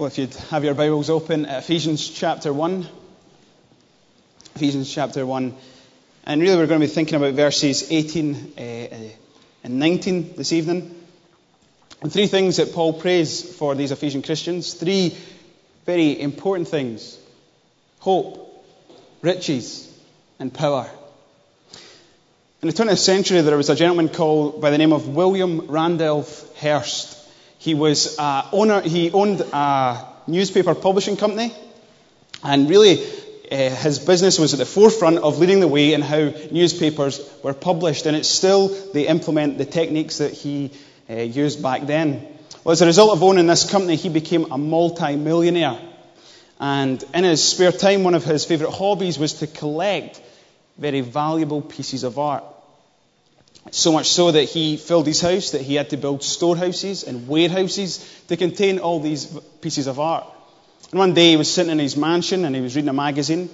Well, if you'd have your Bibles open, Ephesians chapter 1. Ephesians chapter 1. And really, we're going to be thinking about verses 18 uh, and 19 this evening. And three things that Paul prays for these Ephesian Christians. Three very important things hope, riches, and power. In the 20th century, there was a gentleman called by the name of William Randolph Hearst. He was uh, owner. He owned a newspaper publishing company, and really, uh, his business was at the forefront of leading the way in how newspapers were published. And it's still they implement the techniques that he uh, used back then. Well, as a result of owning this company, he became a multi-millionaire. And in his spare time, one of his favourite hobbies was to collect very valuable pieces of art. So much so that he filled his house, that he had to build storehouses and warehouses to contain all these pieces of art. And one day he was sitting in his mansion and he was reading a magazine.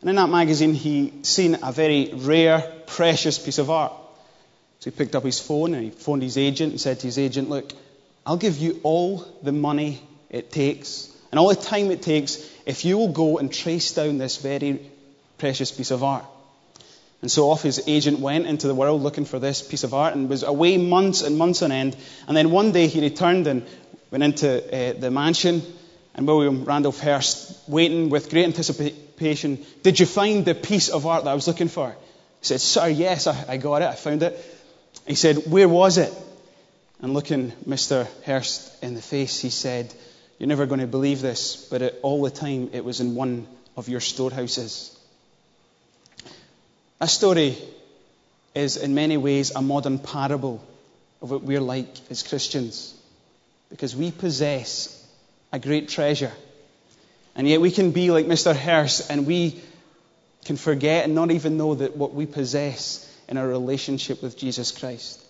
And in that magazine he seen a very rare, precious piece of art. So he picked up his phone and he phoned his agent and said to his agent, Look, I'll give you all the money it takes and all the time it takes if you will go and trace down this very precious piece of art. And so off his agent went into the world looking for this piece of art and was away months and months on end. And then one day he returned and went into uh, the mansion. And William Randolph Hearst, waiting with great anticipation, did you find the piece of art that I was looking for? He said, Sir, yes, I, I got it. I found it. He said, Where was it? And looking Mr. Hearst in the face, he said, You're never going to believe this, but it, all the time it was in one of your storehouses. That story is in many ways a modern parable of what we're like as Christians. Because we possess a great treasure. And yet we can be like Mr. Hearst and we can forget and not even know that what we possess in our relationship with Jesus Christ.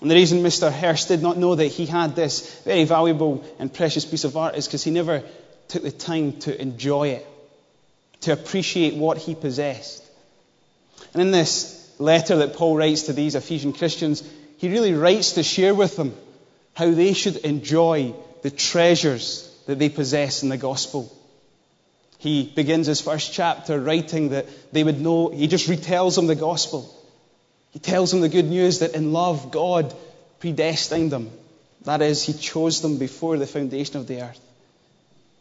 And the reason Mr. Hearst did not know that he had this very valuable and precious piece of art is because he never took the time to enjoy it, to appreciate what he possessed. And in this letter that Paul writes to these Ephesian Christians, he really writes to share with them how they should enjoy the treasures that they possess in the gospel. He begins his first chapter writing that they would know, he just retells them the gospel. He tells them the good news that in love, God predestined them. That is, He chose them before the foundation of the earth.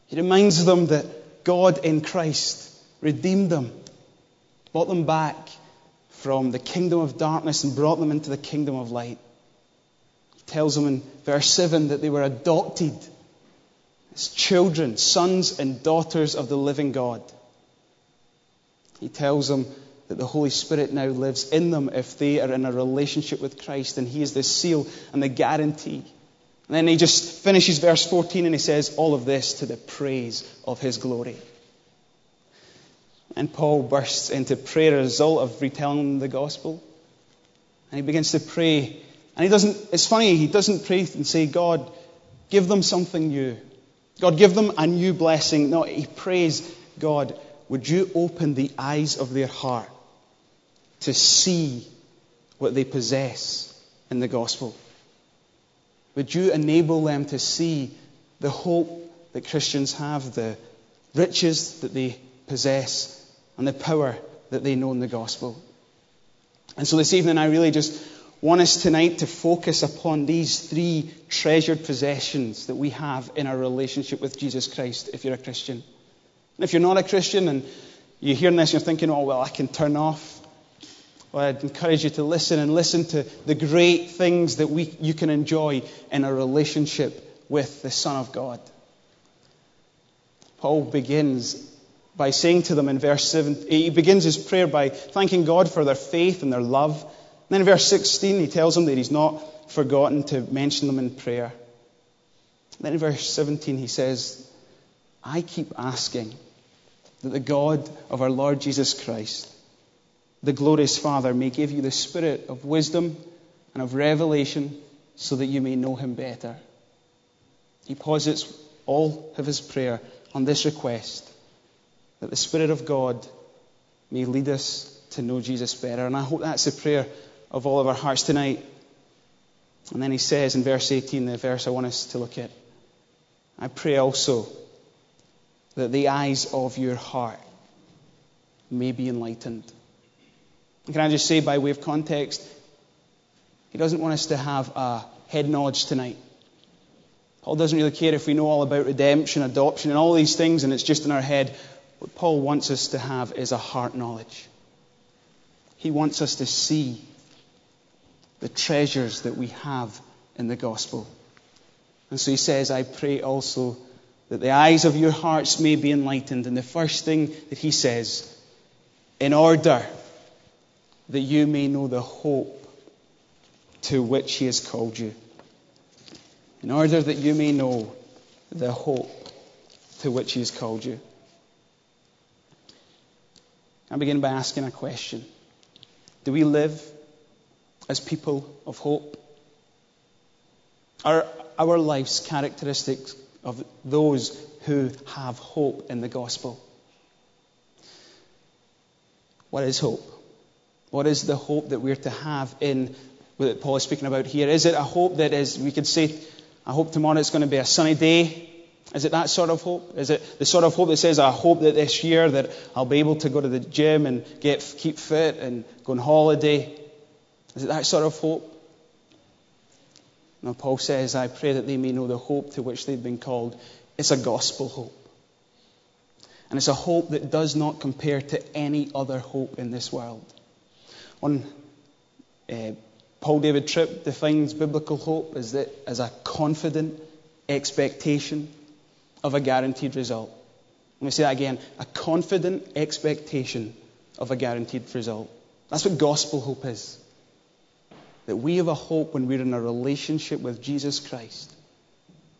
He reminds them that God in Christ redeemed them brought them back from the kingdom of darkness and brought them into the kingdom of light. He tells them in verse 7 that they were adopted as children, sons and daughters of the living God. He tells them that the Holy Spirit now lives in them if they are in a relationship with Christ, and He is the seal and the guarantee. And then he just finishes verse 14 and he says, All of this to the praise of His glory. And Paul bursts into prayer as a result of retelling the gospel. And he begins to pray. And he doesn't, it's funny, he doesn't pray and say, God, give them something new. God, give them a new blessing. No, he prays, God, would you open the eyes of their heart to see what they possess in the gospel? Would you enable them to see the hope that Christians have, the riches that they possess, and the power that they know in the gospel. And so this evening, I really just want us tonight to focus upon these three treasured possessions that we have in our relationship with Jesus Christ if you're a Christian. And if you're not a Christian and you're hearing this and you're thinking, oh, well, I can turn off. Well, I'd encourage you to listen and listen to the great things that we, you can enjoy in a relationship with the Son of God. Paul begins by saying to them in verse 7, he begins his prayer by thanking God for their faith and their love. And then in verse 16, he tells them that he's not forgotten to mention them in prayer. And then in verse 17, he says, I keep asking that the God of our Lord Jesus Christ, the glorious Father, may give you the spirit of wisdom and of revelation so that you may know him better. He posits all of his prayer on this request that the Spirit of God may lead us to know Jesus better. And I hope that's the prayer of all of our hearts tonight. And then he says in verse 18, the verse I want us to look at, I pray also that the eyes of your heart may be enlightened. Can I just say, by way of context, he doesn't want us to have a head knowledge tonight. Paul doesn't really care if we know all about redemption, adoption, and all these things, and it's just in our head. What Paul wants us to have is a heart knowledge. He wants us to see the treasures that we have in the gospel. And so he says, I pray also that the eyes of your hearts may be enlightened. And the first thing that he says, in order that you may know the hope to which he has called you. In order that you may know the hope to which he has called you. I begin by asking a question Do we live as people of hope? Are our lives characteristics of those who have hope in the gospel? What is hope? What is the hope that we're to have in what Paul is speaking about here? Is it a hope that is, we could say, I hope tomorrow it's going to be a sunny day? Is it that sort of hope? Is it the sort of hope that says, I hope that this year that I'll be able to go to the gym and get, keep fit and go on holiday? Is it that sort of hope? Now, Paul says, I pray that they may know the hope to which they've been called. It's a gospel hope. And it's a hope that does not compare to any other hope in this world. On uh, Paul David Tripp defines biblical hope as, as a confident expectation of a guaranteed result. Let me say that again a confident expectation of a guaranteed result. That's what gospel hope is. That we have a hope when we're in a relationship with Jesus Christ.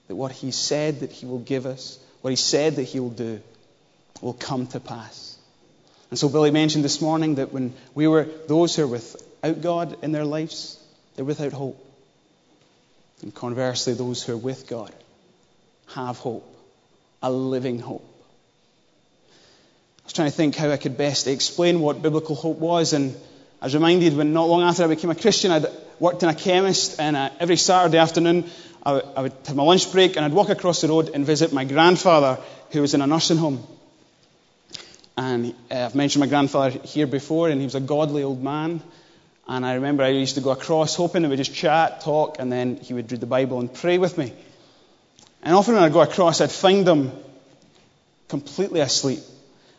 That what He said that He will give us, what He said that He will do, will come to pass. And so Billy mentioned this morning that when we were those who are without God in their lives, they're without hope. And conversely, those who are with God have hope, a living hope. I was trying to think how I could best explain what biblical hope was, and I was reminded when not long after I became a Christian, I'd worked in a chemist, and uh, every Saturday afternoon I, w- I would have my lunch break and I'd walk across the road and visit my grandfather who was in a nursing home. And uh, I've mentioned my grandfather here before, and he was a godly old man. And I remember I used to go across hoping that we'd just chat, talk, and then he would read the Bible and pray with me. And often when I'd go across, I'd find them completely asleep.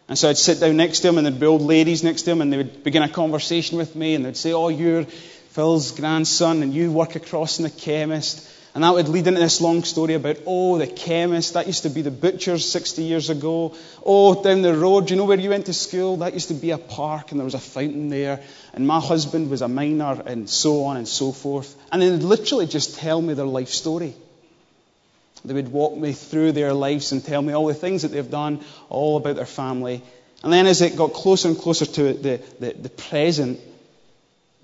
And so I'd sit down next to them, and there'd be old ladies next to them, and they would begin a conversation with me, and they'd say, Oh, you're Phil's grandson, and you work across in the chemist. And that would lead into this long story about, oh, the chemist, that used to be the butcher's 60 years ago. Oh, down the road, do you know where you went to school? That used to be a park and there was a fountain there. And my husband was a miner and so on and so forth. And they'd literally just tell me their life story. They would walk me through their lives and tell me all the things that they've done, all about their family. And then as it got closer and closer to the, the, the present,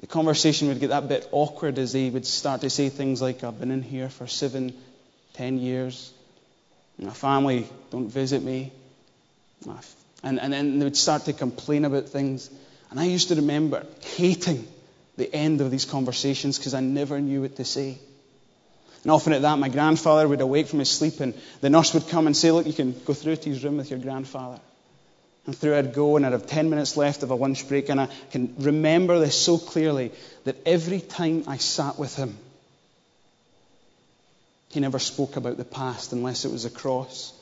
the conversation would get that bit awkward as they would start to say things like, I've been in here for seven, ten years. My family don't visit me. And, and then they would start to complain about things. And I used to remember hating the end of these conversations because I never knew what to say. And often at that, my grandfather would awake from his sleep and the nurse would come and say, Look, you can go through to his room with your grandfather. And through I'd go, and I'd have 10 minutes left of a lunch break. And I can remember this so clearly that every time I sat with him, he never spoke about the past unless it was a cross,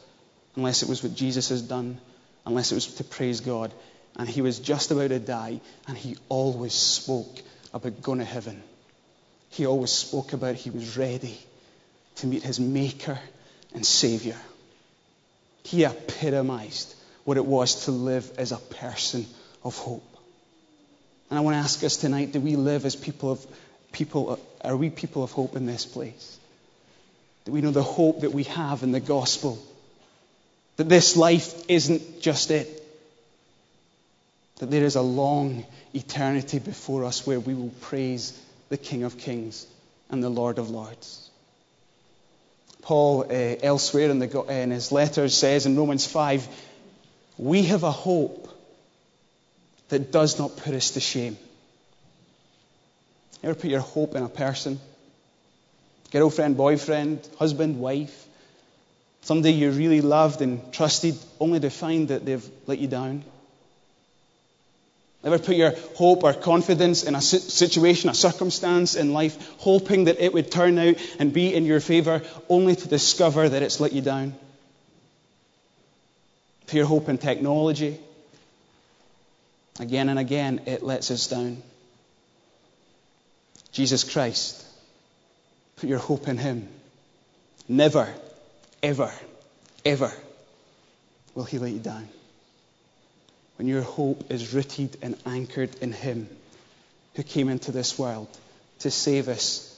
unless it was what Jesus has done, unless it was to praise God. And he was just about to die, and he always spoke about going to heaven. He always spoke about he was ready to meet his Maker and Savior. He epitomized what it was to live as a person of hope. And I want to ask us tonight, do we live as people of people are we people of hope in this place? Do we know the hope that we have in the gospel? That this life isn't just it. That there is a long eternity before us where we will praise the King of Kings and the Lord of Lords. Paul, uh, elsewhere in, the, in his letters, says in Romans 5 we have a hope that does not put us to shame. Ever put your hope in a person? Girlfriend, boyfriend, husband, wife? Somebody you really loved and trusted, only to find that they've let you down. Ever put your hope or confidence in a situation, a circumstance in life, hoping that it would turn out and be in your favor, only to discover that it's let you down? Put your hope in technology. Again and again, it lets us down. Jesus Christ. Put your hope in Him. Never, ever, ever will He let you down when your hope is rooted and anchored in Him who came into this world to save us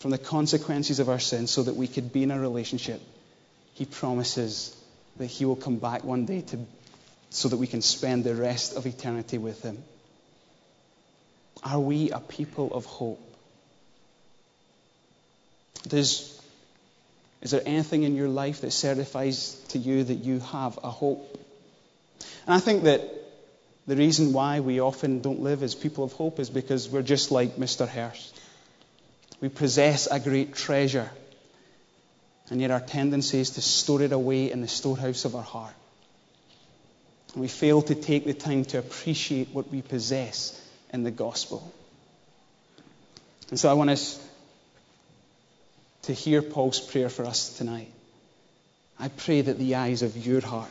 from the consequences of our sins so that we could be in a relationship, He promises that He will come back one day to, so that we can spend the rest of eternity with Him. Are we a people of hope? Does, is there anything in your life that certifies to you that you have a hope? And I think that the reason why we often don't live as people of hope is because we're just like Mr. Hearst. We possess a great treasure, and yet our tendency is to store it away in the storehouse of our heart. And we fail to take the time to appreciate what we possess in the gospel. And so I want us to hear Paul's prayer for us tonight. I pray that the eyes of your heart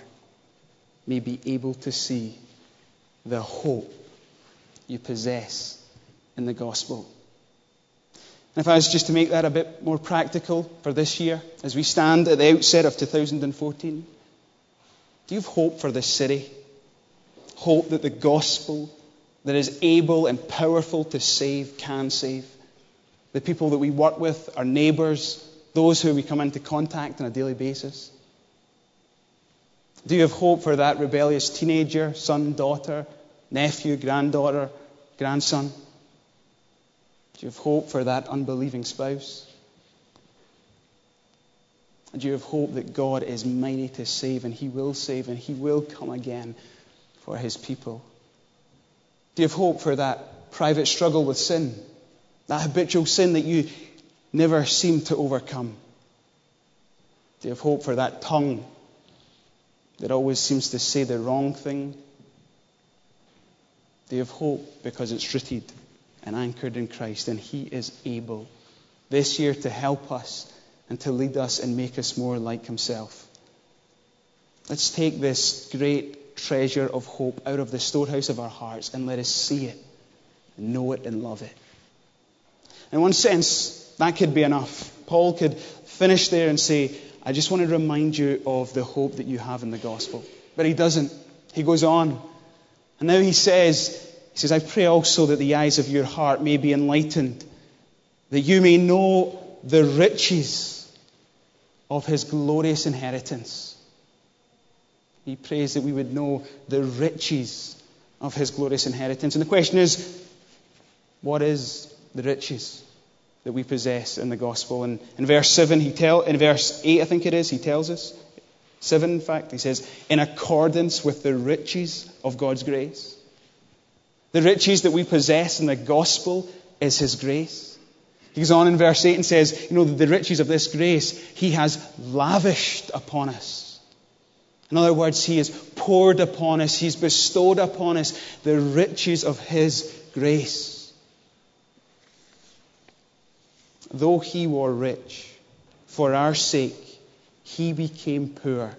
may be able to see the hope you possess in the gospel. And if I was just to make that a bit more practical for this year, as we stand at the outset of 2014, do you have hope for this city? Hope that the gospel that is able and powerful to save can save? The people that we work with, our neighbours, those who we come into contact on a daily basis? Do you have hope for that rebellious teenager, son, daughter, nephew, granddaughter, grandson? Do you have hope for that unbelieving spouse? And Do you have hope that God is mighty to save and He will save and He will come again for His people? Do you have hope for that private struggle with sin? That habitual sin that you never seem to overcome? Do you have hope for that tongue that always seems to say the wrong thing. They have hope because it's rooted and anchored in Christ, and He is able this year to help us and to lead us and make us more like Himself. Let's take this great treasure of hope out of the storehouse of our hearts and let us see it, know it, and love it. In one sense, that could be enough. Paul could finish there and say, I just want to remind you of the hope that you have in the gospel. But he doesn't. He goes on. And now he says, he says, I pray also that the eyes of your heart may be enlightened, that you may know the riches of his glorious inheritance. He prays that we would know the riches of his glorious inheritance. And the question is, what is the riches? That we possess in the gospel. And in verse 7, he tell, in verse 8, I think it is, he tells us, 7 in fact, he says, in accordance with the riches of God's grace. The riches that we possess in the gospel is his grace. He goes on in verse 8 and says, you know, the riches of this grace he has lavished upon us. In other words, he has poured upon us, he's bestowed upon us the riches of his grace. Though he were rich, for our sake he became poor,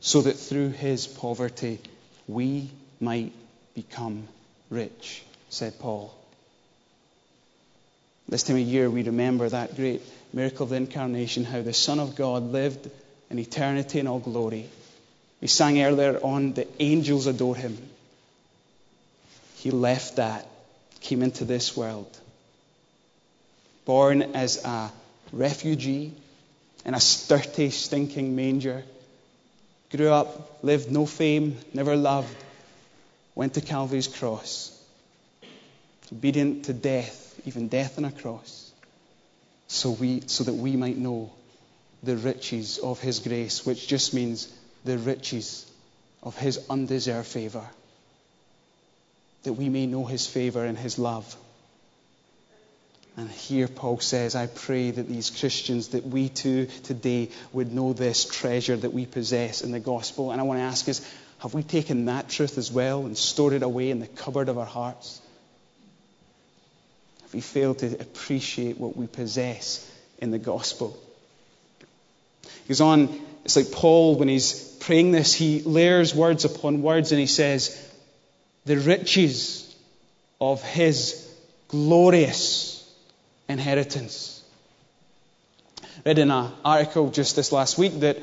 so that through his poverty we might become rich, said Paul. This time of year, we remember that great miracle of the incarnation, how the Son of God lived in eternity in all glory. We sang earlier on, the angels adore him. He left that, came into this world born as a refugee in a sturdy, stinking manger, grew up, lived no fame, never loved, went to Calvary's cross, obedient to death, even death on a cross, so, we, so that we might know the riches of His grace, which just means the riches of His undeserved favor, that we may know His favor and His love. And here Paul says, I pray that these Christians, that we too today would know this treasure that we possess in the gospel. And I want to ask us, have we taken that truth as well and stored it away in the cupboard of our hearts? Have we failed to appreciate what we possess in the gospel? He goes on, it's like Paul, when he's praying this, he layers words upon words and he says, The riches of his glorious inheritance. Read in an article just this last week that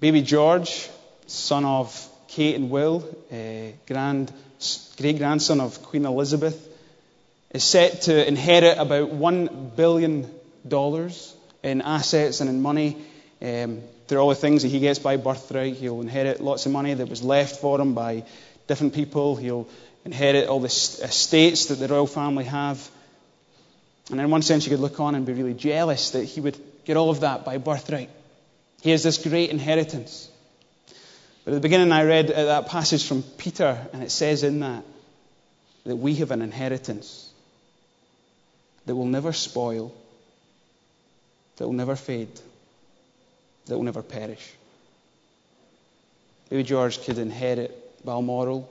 baby George, son of Kate and Will, uh, grand, great grandson of Queen Elizabeth, is set to inherit about $1 billion in assets and in money um, through all the things that he gets by birthright. He'll inherit lots of money that was left for him by different people. He'll inherit all the estates that the royal family have. And in one sense, you could look on and be really jealous that he would get all of that by birthright. He has this great inheritance. But at the beginning, I read uh, that passage from Peter, and it says in that that we have an inheritance that will never spoil, that will never fade, that will never perish. Maybe George could inherit Balmoral,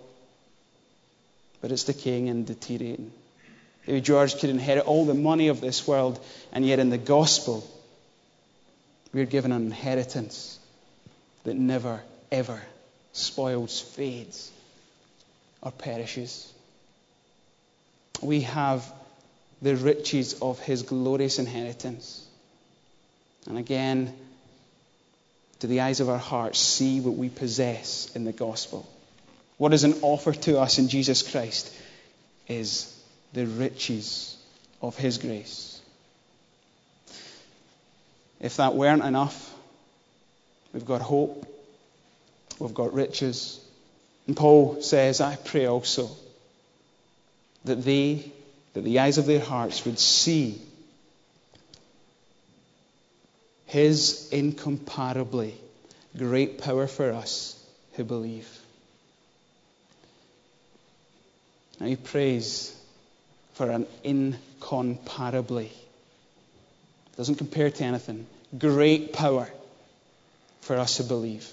but it's decaying and deteriorating. Maybe George could inherit all the money of this world, and yet in the gospel, we're given an inheritance that never, ever spoils, fades, or perishes. We have the riches of his glorious inheritance. And again, do the eyes of our hearts, see what we possess in the gospel. What is an offer to us in Jesus Christ is the riches of His grace. If that weren't enough, we've got hope, we've got riches. And Paul says, I pray also that they, that the eyes of their hearts would see His incomparably great power for us who believe. Now he prays for an incomparably, doesn't compare to anything, great power for us to believe.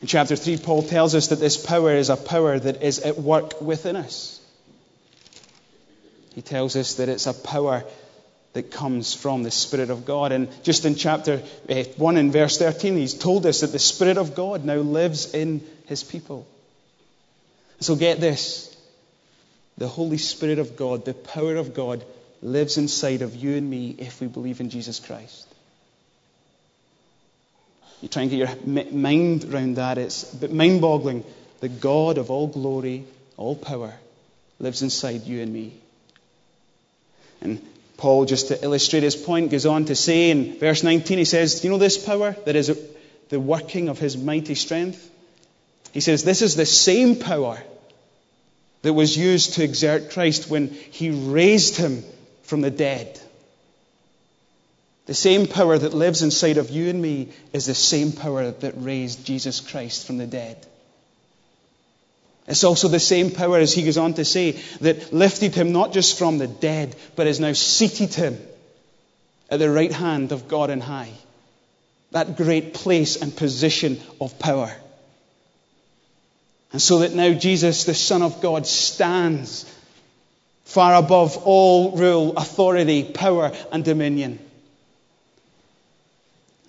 In chapter 3, Paul tells us that this power is a power that is at work within us. He tells us that it's a power that comes from the Spirit of God. And just in chapter uh, 1 and verse 13, he's told us that the Spirit of God now lives in his people. So get this the Holy Spirit of God, the power of God, lives inside of you and me if we believe in Jesus Christ. You try and get your mind around that. It's mind boggling. The God of all glory, all power, lives inside you and me. And Paul, just to illustrate his point, goes on to say in verse 19, he says, Do you know this power that is the working of his mighty strength? He says, This is the same power that was used to exert Christ when he raised him from the dead. The same power that lives inside of you and me is the same power that raised Jesus Christ from the dead. It's also the same power, as he goes on to say, that lifted him not just from the dead, but has now seated him at the right hand of God in high. That great place and position of power. And so that now Jesus, the Son of God, stands far above all rule, authority, power, and dominion.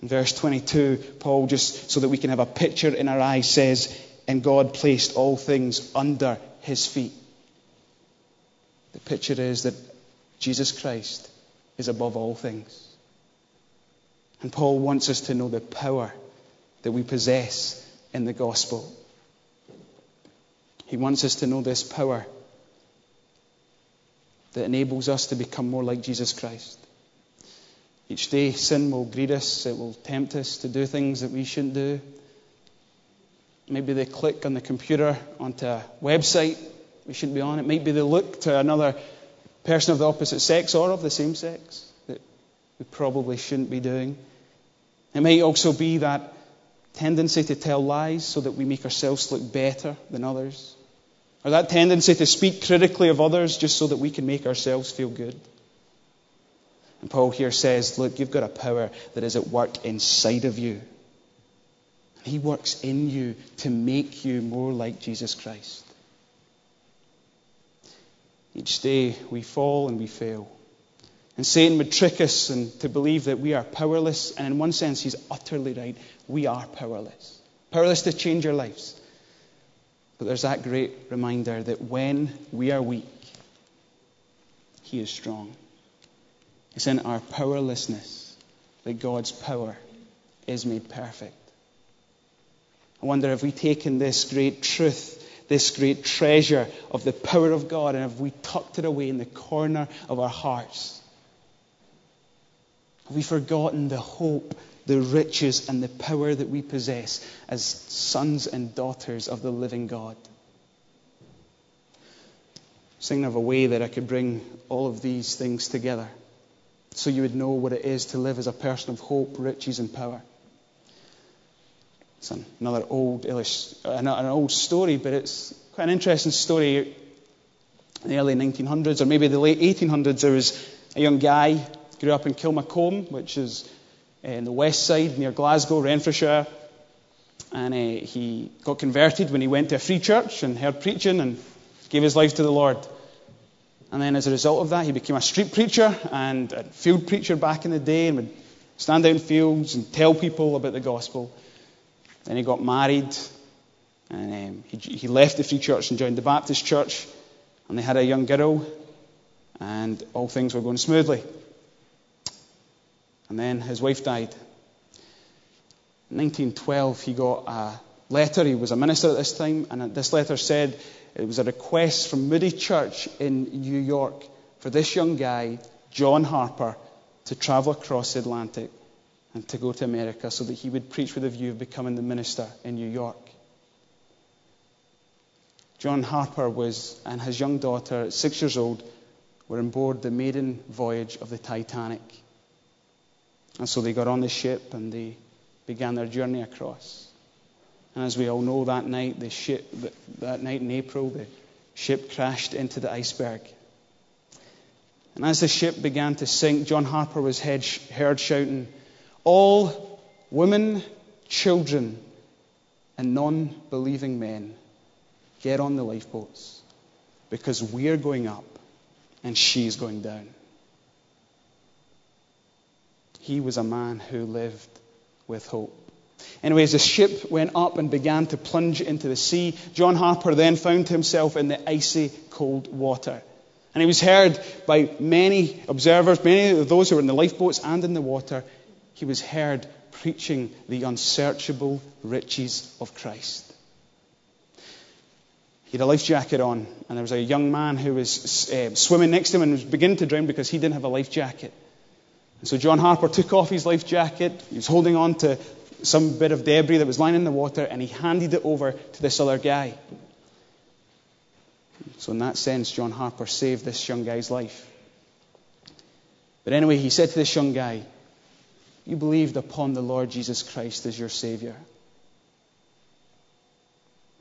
In verse 22, Paul, just so that we can have a picture in our eyes, says, And God placed all things under his feet. The picture is that Jesus Christ is above all things. And Paul wants us to know the power that we possess in the gospel. He wants us to know this power that enables us to become more like Jesus Christ. Each day, sin will greet us, it will tempt us to do things that we shouldn't do. Maybe they click on the computer onto a website we shouldn't be on. It might be they look to another person of the opposite sex or of the same sex that we probably shouldn't be doing. It might also be that tendency to tell lies so that we make ourselves look better than others, or that tendency to speak critically of others just so that we can make ourselves feel good. And Paul here says, Look, you've got a power that is at work inside of you. He works in you to make you more like Jesus Christ. Each day we fall and we fail. And Satan would trick us and to believe that we are powerless. And in one sense, he's utterly right. We are powerless. Powerless to change our lives. But there's that great reminder that when we are weak, he is strong. It's in our powerlessness that God's power is made perfect. I wonder if we taken this great truth this great treasure of the power of God, and have we tucked it away in the corner of our hearts? Have we forgotten the hope, the riches, and the power that we possess as sons and daughters of the living God? Thinking of a way that I could bring all of these things together so you would know what it is to live as a person of hope, riches, and power. It's another old, an old story, but it's quite an interesting story. In the early 1900s, or maybe the late 1800s, there was a young guy, grew up in Kilmacolm, which is in the west side near Glasgow, Renfrewshire. And uh, he got converted when he went to a free church and heard preaching and gave his life to the Lord. And then as a result of that, he became a street preacher and a field preacher back in the day and would stand out in fields and tell people about the gospel. Then he got married, and um, he, he left the Free Church and joined the Baptist Church, and they had a young girl, and all things were going smoothly. And then his wife died. In 1912, he got a letter. He was a minister at this time, and this letter said it was a request from Moody Church in New York for this young guy, John Harper, to travel across the Atlantic and to go to America so that he would preach with a view of becoming the minister in New York. John Harper was, and his young daughter, six years old, were on board the maiden voyage of the Titanic. And so they got on the ship and they began their journey across. And as we all know, that night, the ship, that night in April, the ship crashed into the iceberg. And as the ship began to sink, John Harper was heard shouting, all women, children, and non believing men get on the lifeboats because we're going up and she's going down. He was a man who lived with hope. Anyway, as the ship went up and began to plunge into the sea. John Harper then found himself in the icy cold water. And he was heard by many observers, many of those who were in the lifeboats and in the water, he was heard preaching the unsearchable riches of Christ. He had a life jacket on, and there was a young man who was uh, swimming next to him and was beginning to drown because he didn't have a life jacket. And so John Harper took off his life jacket. He was holding on to some bit of debris that was lying in the water, and he handed it over to this other guy. So, in that sense, John Harper saved this young guy's life. But anyway, he said to this young guy, you believed upon the Lord Jesus Christ as your Savior.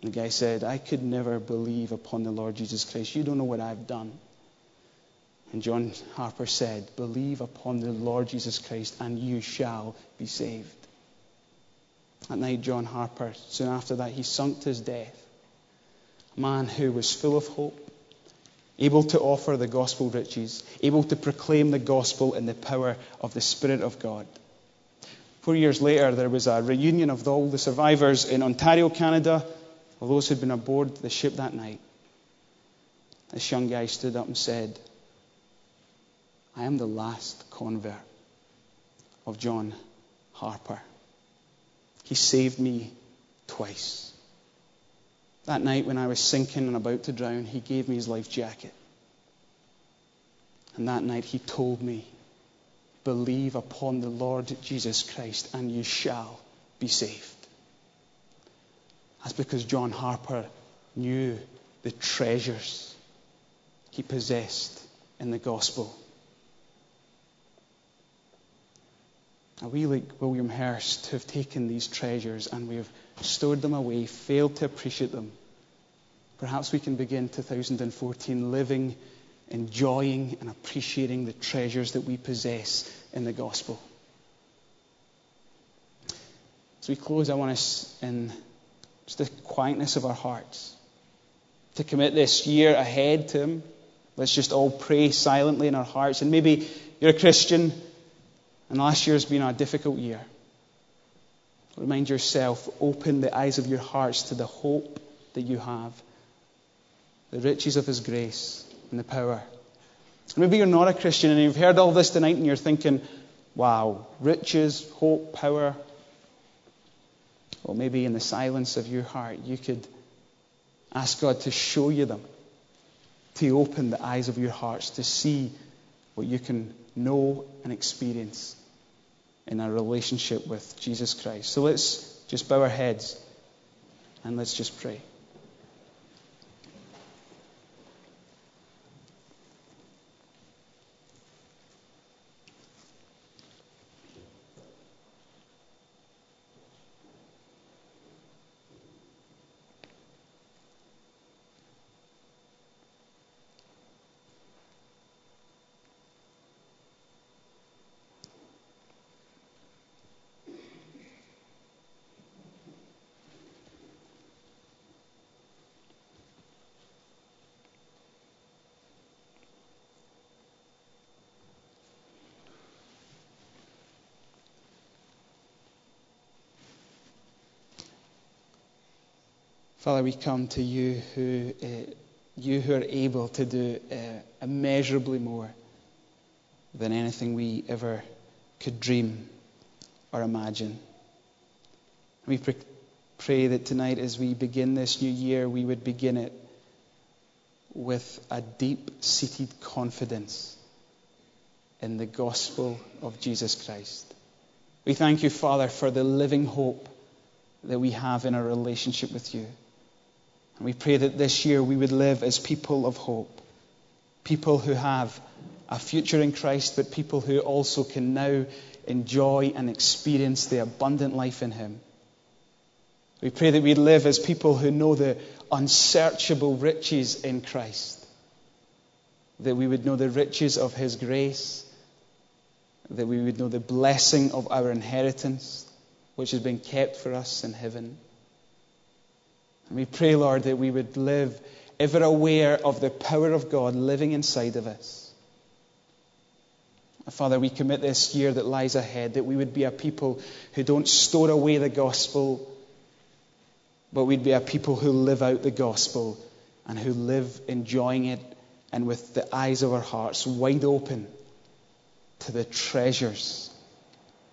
The guy said, I could never believe upon the Lord Jesus Christ. You don't know what I've done. And John Harper said, Believe upon the Lord Jesus Christ and you shall be saved. At night, John Harper, soon after that, he sunk to his death. A man who was full of hope, able to offer the gospel riches, able to proclaim the gospel in the power of the Spirit of God. Four years later, there was a reunion of all the survivors in Ontario, Canada, of those who'd been aboard the ship that night. This young guy stood up and said, I am the last convert of John Harper. He saved me twice. That night when I was sinking and about to drown, he gave me his life jacket. And that night he told me Believe upon the Lord Jesus Christ and you shall be saved. That's because John Harper knew the treasures he possessed in the gospel. Are we like William who have taken these treasures and we have stored them away, failed to appreciate them? Perhaps we can begin 2014 living enjoying and appreciating the treasures that we possess in the gospel. As we close, I want us in just the quietness of our hearts to commit this year ahead to Him. Let's just all pray silently in our hearts. And maybe you're a Christian and last year has been a difficult year. Remind yourself, open the eyes of your hearts to the hope that you have, the riches of His grace and the power. Maybe you're not a Christian and you've heard all this tonight and you're thinking, wow, riches, hope, power. Well, maybe in the silence of your heart, you could ask God to show you them, to open the eyes of your hearts, to see what you can know and experience in our relationship with Jesus Christ. So let's just bow our heads and let's just pray. Father, we come to you who, uh, you who are able to do uh, immeasurably more than anything we ever could dream or imagine. We pr- pray that tonight, as we begin this new year, we would begin it with a deep seated confidence in the gospel of Jesus Christ. We thank you, Father, for the living hope that we have in our relationship with you. And we pray that this year we would live as people of hope, people who have a future in Christ, but people who also can now enjoy and experience the abundant life in Him. We pray that we live as people who know the unsearchable riches in Christ, that we would know the riches of His grace, that we would know the blessing of our inheritance, which has been kept for us in heaven. And we pray, Lord, that we would live ever aware of the power of God living inside of us. Father, we commit this year that lies ahead that we would be a people who don't store away the gospel, but we'd be a people who live out the gospel and who live enjoying it and with the eyes of our hearts wide open to the treasures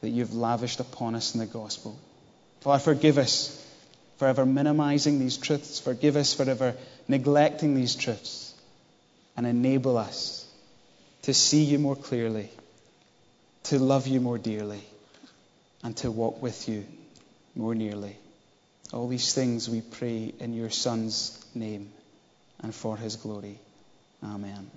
that you've lavished upon us in the gospel. Father, forgive us for ever minimizing these truths. Forgive us for ever neglecting these truths. And enable us to see you more clearly, to love you more dearly, and to walk with you more nearly. All these things we pray in your Son's name and for his glory. Amen.